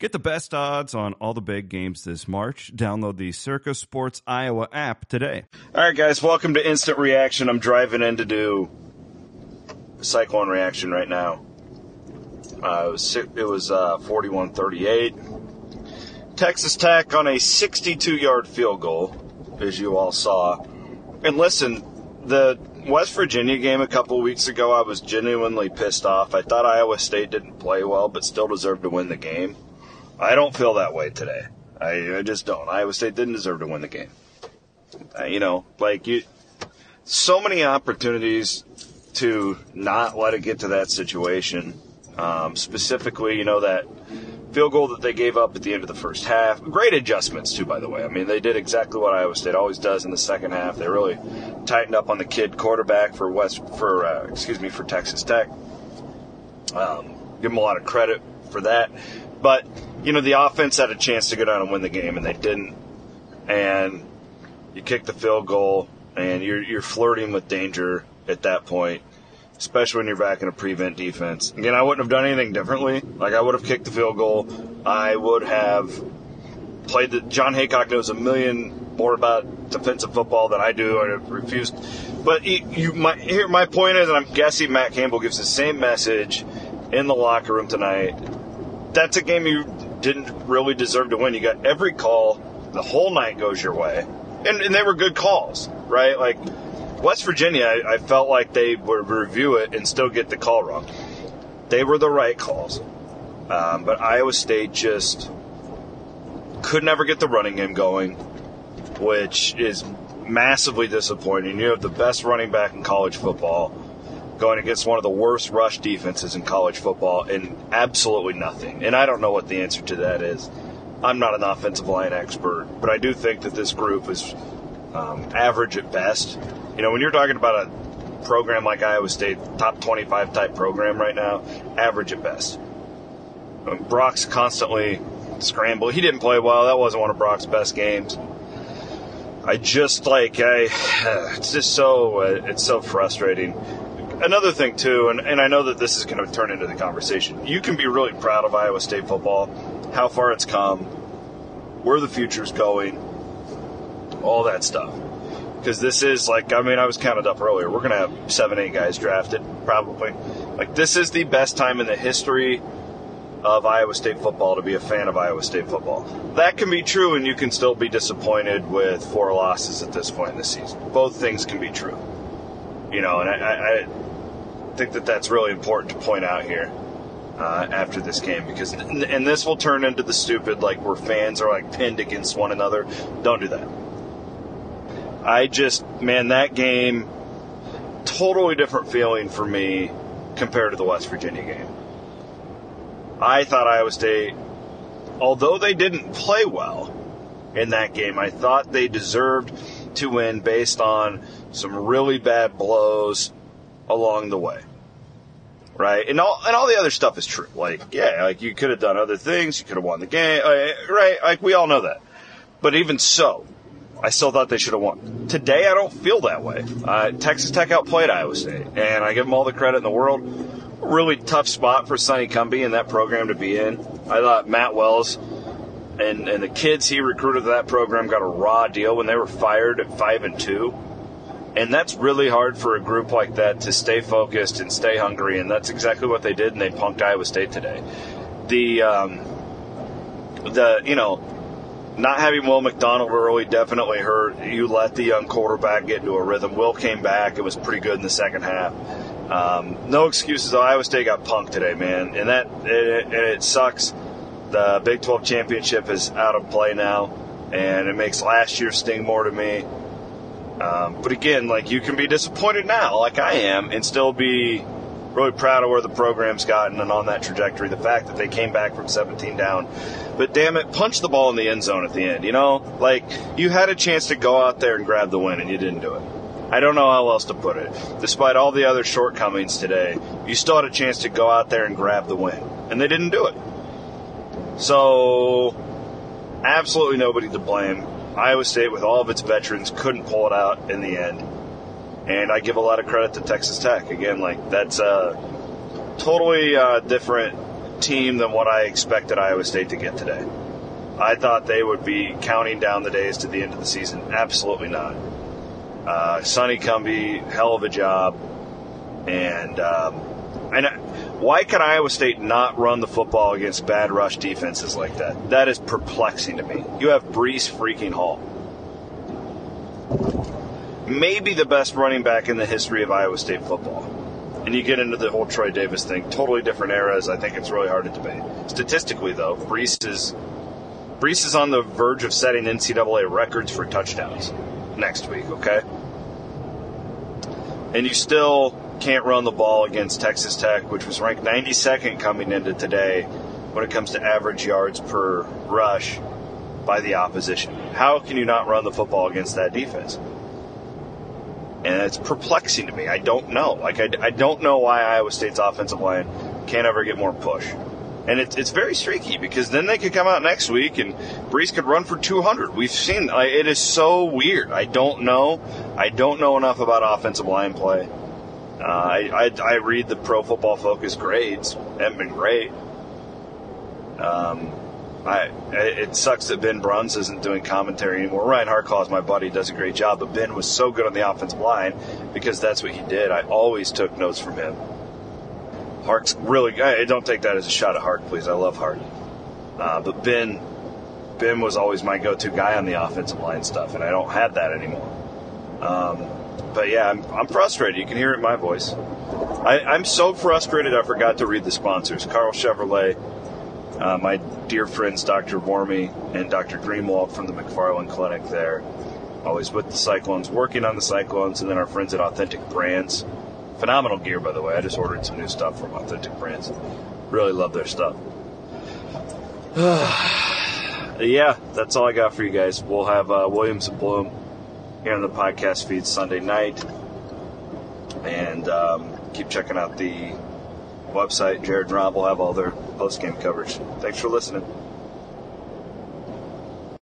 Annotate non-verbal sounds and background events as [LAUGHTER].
Get the best odds on all the big games this March. Download the Circa Sports Iowa app today. All right, guys, welcome to Instant Reaction. I'm driving in to do Cyclone reaction right now. Uh, it was it was uh, 41-38. Texas Tech on a 62-yard field goal, as you all saw. And listen, the West Virginia game a couple weeks ago, I was genuinely pissed off. I thought Iowa State didn't play well, but still deserved to win the game. I don't feel that way today. I, I just don't. Iowa State didn't deserve to win the game. Uh, you know, like you, so many opportunities to not let it get to that situation. Um, specifically, you know that field goal that they gave up at the end of the first half. Great adjustments too, by the way. I mean, they did exactly what Iowa State always does in the second half. They really tightened up on the kid quarterback for West for uh, excuse me for Texas Tech. Um, give them a lot of credit for that. But, you know, the offense had a chance to go down and win the game, and they didn't. And you kick the field goal, and you're, you're flirting with danger at that point, especially when you're back in a prevent defense. Again, I wouldn't have done anything differently. Like, I would have kicked the field goal. I would have played the. Jon Heacock knows a million more about defensive football than I do. I refused. But you, you my, here, my point is, and I'm guessing Matt Campbell gives the same message in the locker room tonight that's a game you didn't really deserve to win. You got every call, the whole night goes your way, and, and they were good calls, right? Like West Virginia, I, I felt like they would review it and still get the call wrong. They were the right calls, um, but Iowa State just could never get the running game going, which is massively disappointing. You have the best running back in college football going against one of the worst rush defenses in college football and absolutely nothing. And I don't know what the answer to that is. I'm not an offensive line expert, but I do think that this group is um, average at best. You know, when you're talking about a program like Iowa State, top 25 type program right now, average at best. I mean, Brock's constantly scramble. He didn't play well. That wasn't one of Brock's best games. I just like I, [SIGHS] it's just so uh, it's so frustrating another thing too, and, and I know that this is going to turn into the conversation. You can be really proud of Iowa State football, how far it's come, where the future's going, all that stuff. Because this is like, I mean, I was counted up earlier. We're going to have seven, eight guys drafted, probably. Like, this is the best time in the history of Iowa State football to be a fan of Iowa State football. That can be true, and you can still be disappointed with four losses at this point in the season. Both things can be true. You know, and I, I, think that that's really important to point out here uh, after this game because, and this will turn into the stupid like where fans are like pinned against one another. Don't do that. I just, man, that game, totally different feeling for me compared to the West Virginia game. I thought Iowa State, although they didn't play well in that game, I thought they deserved to win based on some really bad blows along the way. Right? And all, and all the other stuff is true. Like, yeah, like you could have done other things. You could have won the game. Uh, right? Like we all know that. But even so, I still thought they should have won. Today, I don't feel that way. Uh, Texas Tech outplayed Iowa State, and I give them all the credit in the world. Really tough spot for Sonny Cumbie and that program to be in. I thought Matt Wells and, and the kids he recruited to that program got a raw deal when they were fired at five and two and that's really hard for a group like that to stay focused and stay hungry, and that's exactly what they did, and they punked Iowa State today. The, um, the you know, not having Will McDonald early definitely hurt. You let the young quarterback get into a rhythm. Will came back; it was pretty good in the second half. Um, no excuses. Iowa State got punked today, man, and that it, it, it sucks. The Big 12 championship is out of play now, and it makes last year sting more to me. Um, but again, like you can be disappointed now, like I am, and still be really proud of where the program's gotten and on that trajectory. The fact that they came back from 17 down, but damn it, punch the ball in the end zone at the end. You know, like you had a chance to go out there and grab the win, and you didn't do it. I don't know how else to put it. Despite all the other shortcomings today, you still had a chance to go out there and grab the win, and they didn't do it. So, absolutely nobody to blame. Iowa State, with all of its veterans, couldn't pull it out in the end. And I give a lot of credit to Texas Tech. Again, like that's a totally uh, different team than what I expected Iowa State to get today. I thought they would be counting down the days to the end of the season. Absolutely not. Uh, Sonny Cumbie, hell of a job. And um, why can Iowa State not run the football against bad rush defenses like that? That is perplexing to me. You have Breece freaking Hall. Maybe the best running back in the history of Iowa State football. And you get into the whole Troy Davis thing. Totally different eras. I think it's really hard to debate. Statistically, though, Breece is Breece is on the verge of setting NCAA records for touchdowns next week. Okay, and you still can't run the ball against Texas Tech, which was ranked 92nd coming into today when it comes to average yards per rush by the opposition. How can you not run the football against that defense? And it's perplexing to me. I don't know. Like, I, I don't know why Iowa State's offensive line can't ever get more push. And it, it's very streaky because then they could come out next week and Breece could run for 200. We've seen it is so weird. I don't know. I don't know enough about offensive line play. Uh, I, I, I read the Pro Football Focus grades. Haven't been great. Um, I, it sucks that Ben Bruns isn't doing commentary anymore. Ryan Harklau is my buddy, does a great job, but Ben was so good on the offensive line because that's what he did. I always took notes from him. Hark's really I Don't take that as a shot at Hark, please. I love Hark, Uh, but Ben, Ben was always my go-to guy on the offensive line stuff, and I don't have that anymore. Um, but yeah, I'm, I'm, frustrated. You can hear it in my voice. I, I'm so frustrated I forgot to read the sponsors. Carl Chevrolet, uh, my dear friends Dr. Wormy and Dr. Greenwald from the McFarland Clinic there. Always with the Cyclones, working on the Cyclones, and then our friends at Authentic Brands. Phenomenal gear, by the way. I just ordered some new stuff from Authentic Brands. Really love their stuff. [SIGHS] yeah, that's all I got for you guys. We'll have uh, Williams and Bloom here on the podcast feed Sunday night. And um, keep checking out the website. Jared and Rob will have all their post game coverage. Thanks for listening.